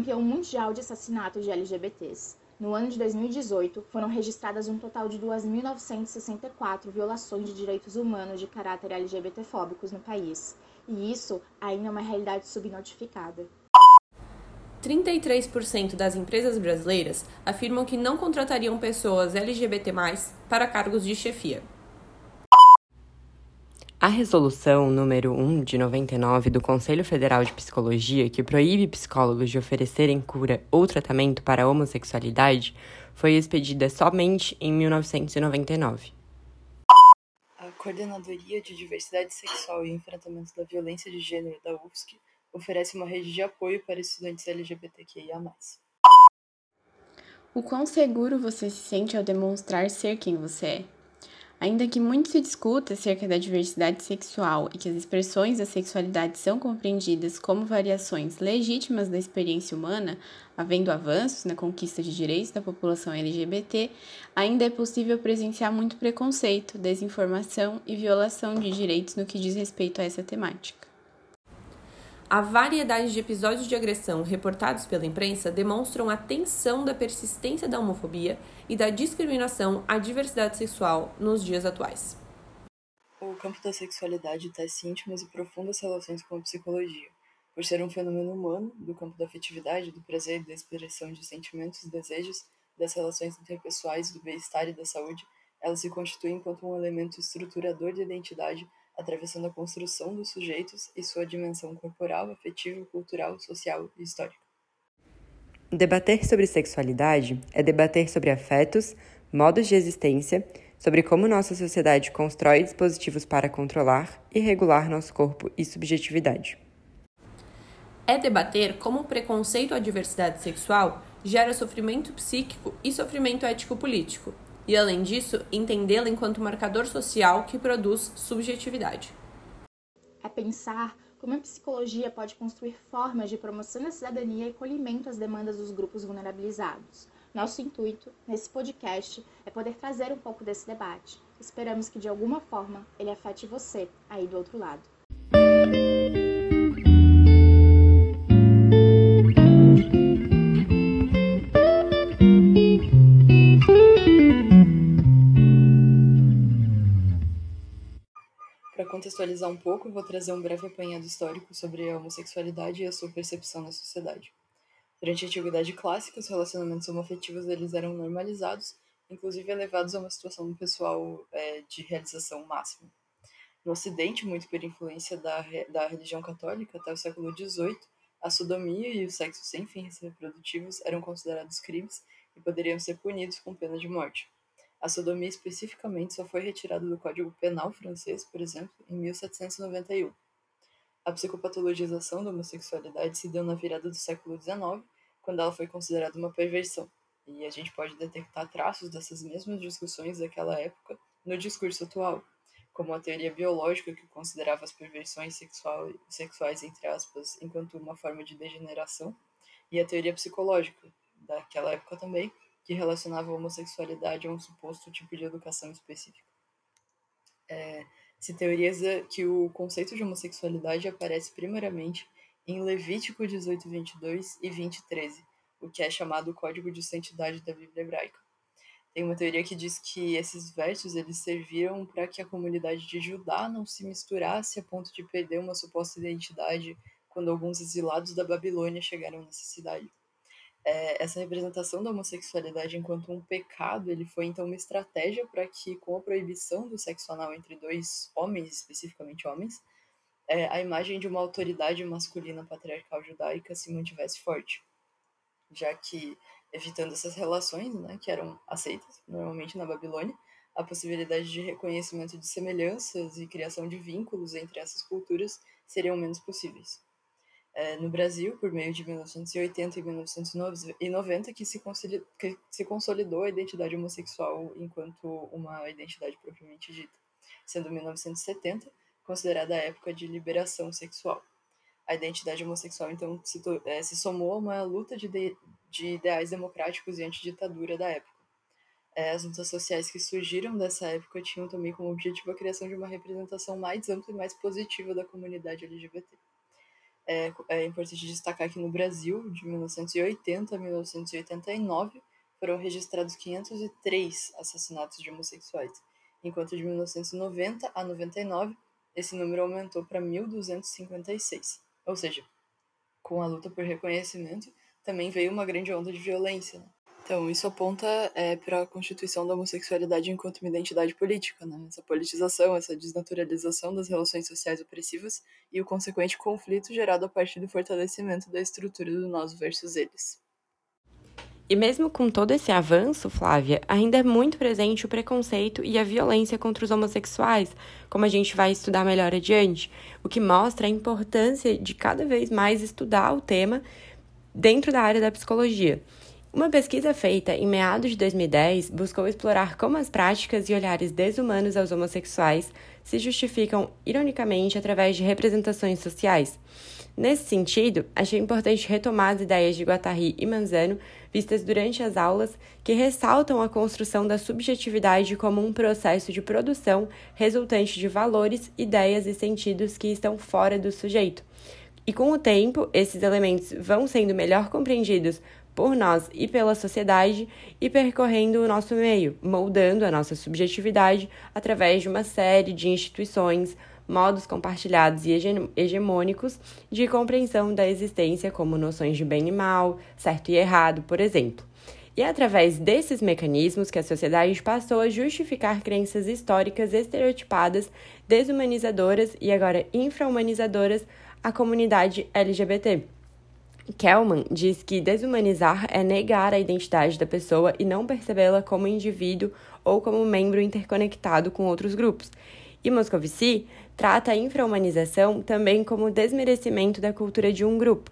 campeão mundial de assassinato de LGBTs. No ano de 2018, foram registradas um total de 2.964 violações de direitos humanos de caráter LGBTfóbicos no país. E isso ainda é uma realidade subnotificada. 33% das empresas brasileiras afirmam que não contratariam pessoas LGBT+, para cargos de chefia. A resolução número 1 de 99 do Conselho Federal de Psicologia, que proíbe psicólogos de oferecerem cura ou tratamento para a homossexualidade, foi expedida somente em 1999. A Coordenadoria de Diversidade Sexual e Enfrentamento da Violência de Gênero da UFSC oferece uma rede de apoio para estudantes LGBTQIA+. O quão seguro você se sente ao demonstrar ser quem você é? Ainda que muito se discuta acerca da diversidade sexual e que as expressões da sexualidade são compreendidas como variações legítimas da experiência humana, havendo avanços na conquista de direitos da população LGBT, ainda é possível presenciar muito preconceito, desinformação e violação de direitos no que diz respeito a essa temática. A variedade de episódios de agressão reportados pela imprensa demonstram a tensão da persistência da homofobia e da discriminação à diversidade sexual nos dias atuais. O campo da sexualidade tece íntimas e profundas relações com a psicologia, por ser um fenômeno humano do campo da afetividade, do prazer e da expressão de sentimentos e desejos, das relações interpessoais, do bem-estar e da saúde, ela se constitui enquanto um elemento estruturador de identidade atravessando a construção dos sujeitos e sua dimensão corporal, afetiva, cultural, social e histórica. Debater sobre sexualidade é debater sobre afetos, modos de existência, sobre como nossa sociedade constrói dispositivos para controlar e regular nosso corpo e subjetividade. É debater como o preconceito à diversidade sexual gera sofrimento psíquico e sofrimento ético-político, e, além disso, entendê-la enquanto marcador social que produz subjetividade. É pensar como a psicologia pode construir formas de promoção da cidadania e colhimento às demandas dos grupos vulnerabilizados. Nosso intuito, nesse podcast, é poder trazer um pouco desse debate. Esperamos que, de alguma forma, ele afete você aí do outro lado. Contextualizar um pouco, vou trazer um breve apanhado histórico sobre a homossexualidade e a sua percepção na sociedade. Durante a Antiguidade Clássica, os relacionamentos homoafetivos eles eram normalizados, inclusive elevados a uma situação pessoal é, de realização máxima. No Ocidente, muito por influência da, da religião católica, até o século XVIII, a sodomia e o sexo sem fins reprodutivos eram considerados crimes e poderiam ser punidos com pena de morte. A sodomia especificamente só foi retirada do Código Penal francês, por exemplo, em 1791. A psicopatologização da homossexualidade se deu na virada do século XIX, quando ela foi considerada uma perversão. E a gente pode detectar traços dessas mesmas discussões daquela época no discurso atual, como a teoria biológica que considerava as perversões sexual, sexuais, entre aspas, enquanto uma forma de degeneração, e a teoria psicológica, daquela época também, que relacionava a homossexualidade a um suposto tipo de educação específica. É, se teoriza que o conceito de homossexualidade aparece primariamente em Levítico 18, 22 e 20, 13, o que é chamado o Código de Santidade da Bíblia Hebraica. Tem uma teoria que diz que esses versos eles serviram para que a comunidade de Judá não se misturasse a ponto de perder uma suposta identidade quando alguns exilados da Babilônia chegaram nessa cidade é, essa representação da homossexualidade enquanto um pecado, ele foi então uma estratégia para que, com a proibição do sexo anal entre dois homens, especificamente homens, é, a imagem de uma autoridade masculina patriarcal judaica se mantivesse forte, já que, evitando essas relações, né, que eram aceitas normalmente na Babilônia, a possibilidade de reconhecimento de semelhanças e criação de vínculos entre essas culturas seriam menos possíveis é, no Brasil, por meio de 1980 e 1990, que se, que se consolidou a identidade homossexual enquanto uma identidade propriamente dita, sendo 1970 considerada a época de liberação sexual. A identidade homossexual, então, se, é, se somou a uma luta de, de, de ideais democráticos e antiditadura da época. É, as lutas sociais que surgiram dessa época tinham também como objetivo a criação de uma representação mais ampla e mais positiva da comunidade LGBT. É, é importante destacar que no Brasil, de 1980 a 1989, foram registrados 503 assassinatos de homossexuais, enquanto de 1990 a 99 esse número aumentou para 1.256. Ou seja, com a luta por reconhecimento, também veio uma grande onda de violência. Né? Então, isso aponta é, para a constituição da homossexualidade enquanto uma identidade política, né? essa politização, essa desnaturalização das relações sociais opressivas e o consequente conflito gerado a partir do fortalecimento da estrutura do nós versus eles. E mesmo com todo esse avanço, Flávia, ainda é muito presente o preconceito e a violência contra os homossexuais, como a gente vai estudar melhor adiante, o que mostra a importância de cada vez mais estudar o tema dentro da área da psicologia. Uma pesquisa feita em meados de 2010 buscou explorar como as práticas e olhares desumanos aos homossexuais se justificam, ironicamente, através de representações sociais. Nesse sentido, achei importante retomar as ideias de Guattari e Manzano vistas durante as aulas, que ressaltam a construção da subjetividade como um processo de produção resultante de valores, ideias e sentidos que estão fora do sujeito. E com o tempo, esses elementos vão sendo melhor compreendidos por nós e pela sociedade e percorrendo o nosso meio, moldando a nossa subjetividade através de uma série de instituições, modos compartilhados e hegemônicos de compreensão da existência, como noções de bem e mal, certo e errado, por exemplo. E é através desses mecanismos que a sociedade passou a justificar crenças históricas estereotipadas, desumanizadoras e agora infrahumanizadoras à comunidade LGBT. Kelman diz que desumanizar é negar a identidade da pessoa e não percebê-la como indivíduo ou como membro interconectado com outros grupos. E Moscovici trata a infrahumanização também como desmerecimento da cultura de um grupo.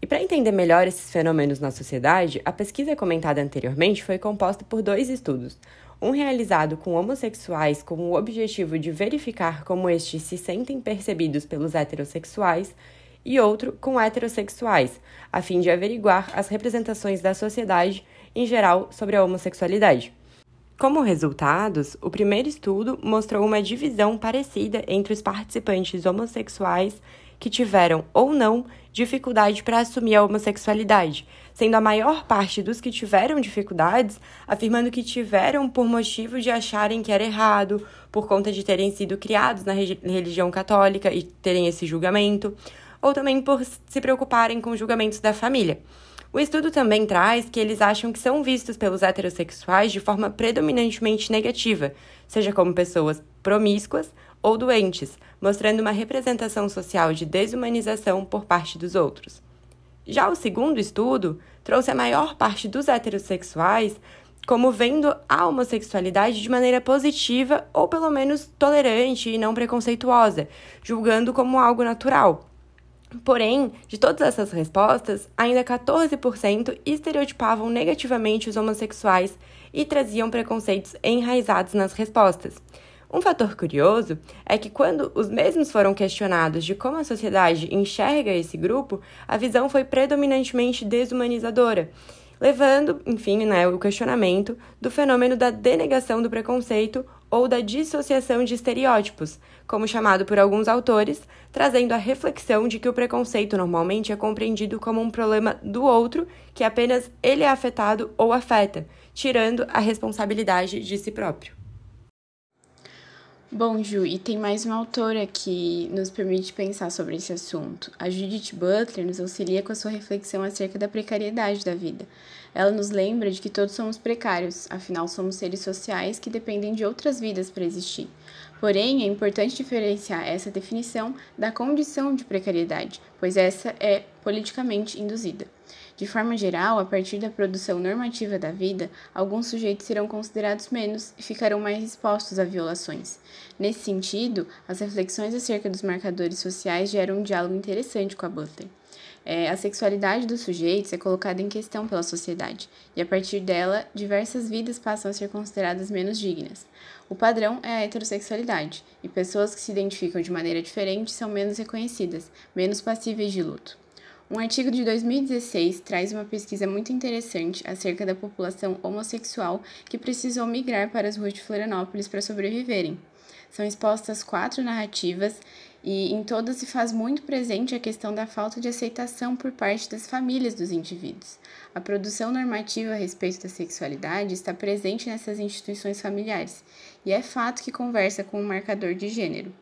E para entender melhor esses fenômenos na sociedade, a pesquisa comentada anteriormente foi composta por dois estudos. Um realizado com homossexuais com o objetivo de verificar como estes se sentem percebidos pelos heterossexuais, e outro com heterossexuais, a fim de averiguar as representações da sociedade em geral sobre a homossexualidade. Como resultados, o primeiro estudo mostrou uma divisão parecida entre os participantes homossexuais que tiveram ou não dificuldade para assumir a homossexualidade, sendo a maior parte dos que tiveram dificuldades afirmando que tiveram por motivo de acharem que era errado, por conta de terem sido criados na religião católica e terem esse julgamento, ou também por se preocuparem com julgamentos da família. O estudo também traz que eles acham que são vistos pelos heterossexuais de forma predominantemente negativa, seja como pessoas promíscuas ou doentes, mostrando uma representação social de desumanização por parte dos outros. Já o segundo estudo trouxe a maior parte dos heterossexuais como vendo a homossexualidade de maneira positiva ou pelo menos tolerante e não preconceituosa, julgando como algo natural. Porém, de todas essas respostas, ainda 14% estereotipavam negativamente os homossexuais e traziam preconceitos enraizados nas respostas. Um fator curioso é que, quando os mesmos foram questionados de como a sociedade enxerga esse grupo, a visão foi predominantemente desumanizadora, levando, enfim, né, o questionamento do fenômeno da denegação do preconceito ou da dissociação de estereótipos, como chamado por alguns autores, trazendo a reflexão de que o preconceito normalmente é compreendido como um problema do outro, que apenas ele é afetado ou afeta, tirando a responsabilidade de si próprio. Bom, Ju, e tem mais uma autora que nos permite pensar sobre esse assunto. A Judith Butler nos auxilia com a sua reflexão acerca da precariedade da vida. Ela nos lembra de que todos somos precários, afinal, somos seres sociais que dependem de outras vidas para existir. Porém, é importante diferenciar essa definição da condição de precariedade, pois essa é politicamente induzida. De forma geral, a partir da produção normativa da vida, alguns sujeitos serão considerados menos e ficarão mais expostos a violações. Nesse sentido, as reflexões acerca dos marcadores sociais geram um diálogo interessante com a Butler. É, a sexualidade dos sujeitos é colocada em questão pela sociedade, e a partir dela, diversas vidas passam a ser consideradas menos dignas. O padrão é a heterossexualidade, e pessoas que se identificam de maneira diferente são menos reconhecidas, menos passíveis de luto. Um artigo de 2016 traz uma pesquisa muito interessante acerca da população homossexual que precisou migrar para as ruas de Florianópolis para sobreviverem. São expostas quatro narrativas E em todas se faz muito presente a questão da falta de aceitação por parte das famílias dos indivíduos. A produção normativa a respeito da sexualidade está presente nessas instituições familiares, e é fato que conversa com o um marcador de gênero.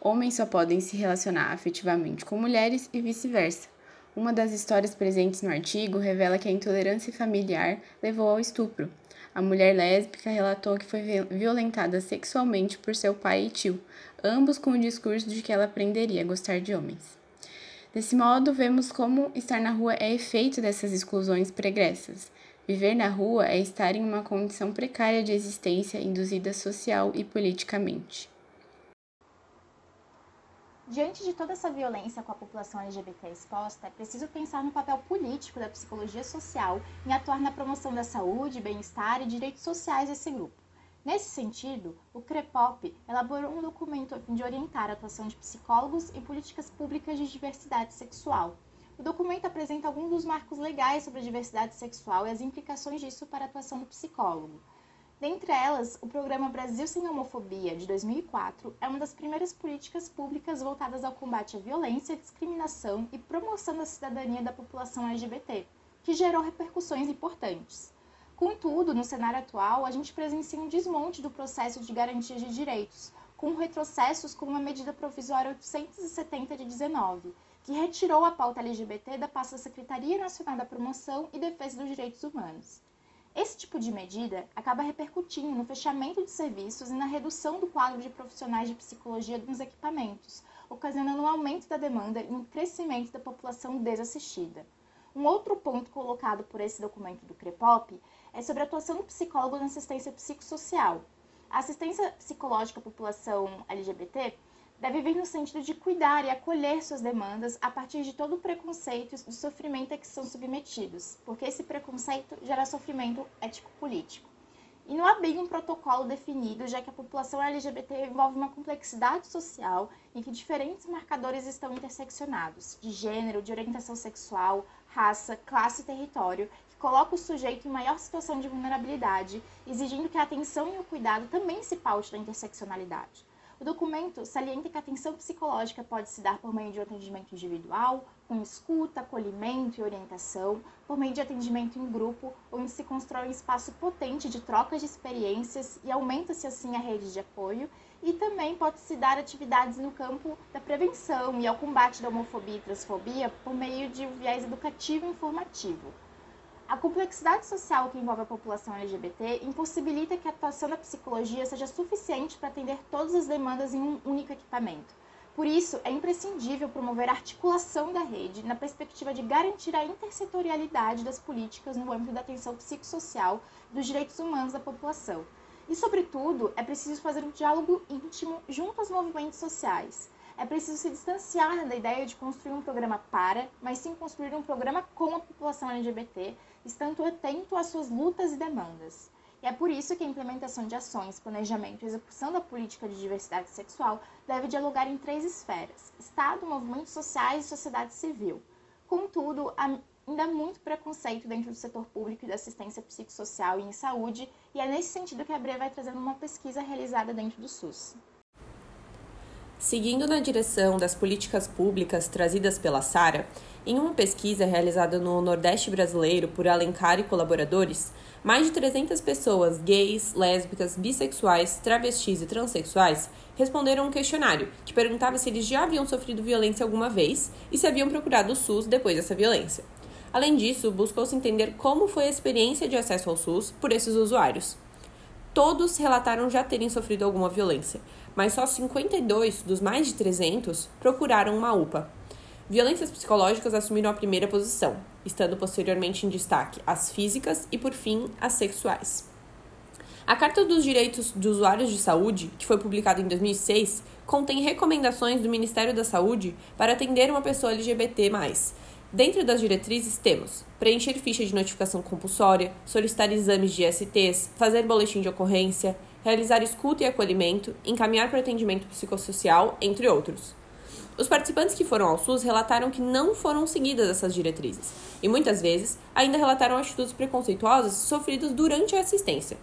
Homens só podem se relacionar afetivamente com mulheres e vice-versa. Uma das histórias presentes no artigo revela que a intolerância familiar levou ao estupro. A mulher lésbica relatou que foi violentada sexualmente por seu pai e tio, ambos com o discurso de que ela aprenderia a gostar de homens. Desse modo, vemos como estar na rua é efeito dessas exclusões pregressas. Viver na rua é estar em uma condição precária de existência induzida social e politicamente. Diante de toda essa violência com a população LGBT exposta, é preciso pensar no papel político da psicologia social em atuar na promoção da saúde, bem-estar e direitos sociais desse grupo. Nesse sentido, o CREPOP elaborou um documento a fim de orientar a atuação de psicólogos em políticas públicas de diversidade sexual. O documento apresenta alguns dos marcos legais sobre a diversidade sexual e as implicações disso para a atuação do psicólogo. Dentre elas, o programa Brasil Sem Homofobia, de 2004, é uma das primeiras políticas públicas voltadas ao combate à violência, discriminação e promoção da cidadania da população LGBT, que gerou repercussões importantes. Contudo, no cenário atual, a gente presencia um desmonte do processo de garantia de direitos, com retrocessos como a medida provisória 870 de 19, que retirou a pauta LGBT da pasta Secretaria Nacional da Promoção e Defesa dos Direitos Humanos. Esse tipo de medida acaba repercutindo no fechamento de serviços e na redução do quadro de profissionais de psicologia nos equipamentos, ocasionando um aumento da demanda e um crescimento da população desassistida. Um outro ponto colocado por esse documento do CREPOP é sobre a atuação do psicólogo na assistência psicossocial. A assistência psicológica à população LGBT deve vir no sentido de cuidar e acolher suas demandas a partir de todo o preconceito e do sofrimento a que são submetidos, porque esse preconceito gera sofrimento ético-político. E não há bem um protocolo definido, já que a população LGBT envolve uma complexidade social em que diferentes marcadores estão interseccionados, de gênero, de orientação sexual, raça, classe e território, que coloca o sujeito em maior situação de vulnerabilidade, exigindo que a atenção e o cuidado também se paute da interseccionalidade. O documento salienta que a atenção psicológica pode se dar por meio de um atendimento individual, com escuta, acolhimento e orientação, por meio de atendimento em grupo, onde se constrói um espaço potente de trocas de experiências e aumenta-se assim a rede de apoio, e também pode-se dar atividades no campo da prevenção e ao combate da homofobia e transfobia por meio de um viés educativo e informativo. A complexidade social que envolve a população LGBT impossibilita que a atuação da psicologia seja suficiente para atender todas as demandas em um único equipamento. Por isso, é imprescindível promover a articulação da rede na perspectiva de garantir a intersetorialidade das políticas no âmbito da atenção psicossocial dos direitos humanos da população. E, sobretudo, é preciso fazer um diálogo íntimo junto aos movimentos sociais, é preciso se distanciar da ideia de construir um programa para, mas sim construir um programa com a população LGBT, estando atento às suas lutas e demandas. E é por isso que a implementação de ações, planejamento e execução da política de diversidade sexual deve dialogar em três esferas: Estado, movimentos sociais e sociedade civil. Contudo, há ainda muito preconceito dentro do setor público e da assistência psicossocial e em saúde, e é nesse sentido que a Bre vai trazendo uma pesquisa realizada dentro do SUS. Seguindo na direção das políticas públicas trazidas pela Sara, em uma pesquisa realizada no Nordeste brasileiro por Alencar e colaboradores, mais de 300 pessoas gays, lésbicas, bissexuais, travestis e transexuais responderam um questionário que perguntava se eles já haviam sofrido violência alguma vez e se haviam procurado o SUS depois dessa violência. Além disso, buscou-se entender como foi a experiência de acesso ao SUS por esses usuários. Todos relataram já terem sofrido alguma violência, mas só 52 dos mais de 300 procuraram uma UPA. Violências psicológicas assumiram a primeira posição, estando posteriormente em destaque as físicas e, por fim, as sexuais. A Carta dos Direitos dos Usuários de Saúde, que foi publicada em 2006, contém recomendações do Ministério da Saúde para atender uma pessoa LGBT. Dentro das diretrizes temos preencher ficha de notificação compulsória, solicitar exames de STs, fazer boletim de ocorrência, realizar escuta e acolhimento, encaminhar para atendimento psicossocial, entre outros. Os participantes que foram ao SUS relataram que não foram seguidas essas diretrizes e muitas vezes ainda relataram atitudes preconceituosas sofridas durante a assistência.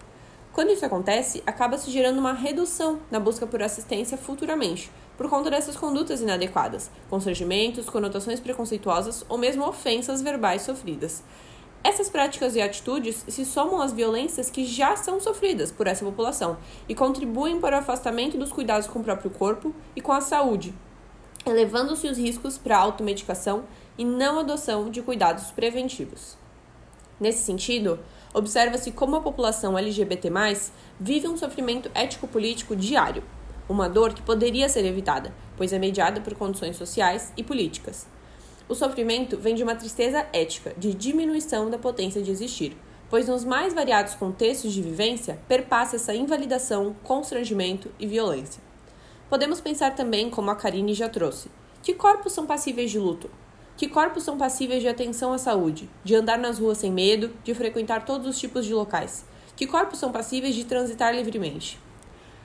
Quando isso acontece, acaba se gerando uma redução na busca por assistência futuramente, por conta dessas condutas inadequadas, constrangimentos, conotações preconceituosas ou mesmo ofensas verbais sofridas. Essas práticas e atitudes se somam às violências que já são sofridas por essa população e contribuem para o afastamento dos cuidados com o próprio corpo e com a saúde, elevando-se os riscos para a automedicação e não adoção de cuidados preventivos. Nesse sentido, observa-se como a população LGBT+, vive um sofrimento ético-político diário, uma dor que poderia ser evitada, pois é mediada por condições sociais e políticas. O sofrimento vem de uma tristeza ética, de diminuição da potência de existir, pois nos mais variados contextos de vivência perpassa essa invalidação, constrangimento e violência. Podemos pensar também, como a Karine já trouxe, que corpos são passíveis de luto? Que corpos são passíveis de atenção à saúde, de andar nas ruas sem medo, de frequentar todos os tipos de locais? Que corpos são passíveis de transitar livremente?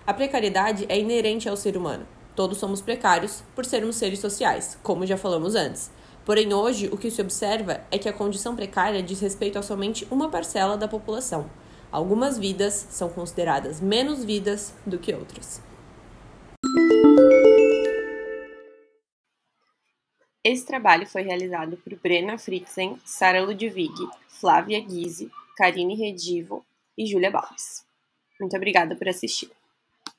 A precariedade é inerente ao ser humano. Todos somos precários por sermos seres sociais, como já falamos antes. Porém, hoje, o que se observa é que a condição precária diz respeito a somente uma parcela da população. Algumas vidas são consideradas menos vidas do que outras. Esse trabalho foi realizado por Brena Fritzen, Sara Ludwig, Flávia Guise, Karine Redivo e Júlia Balbes. Muito obrigada por assistir.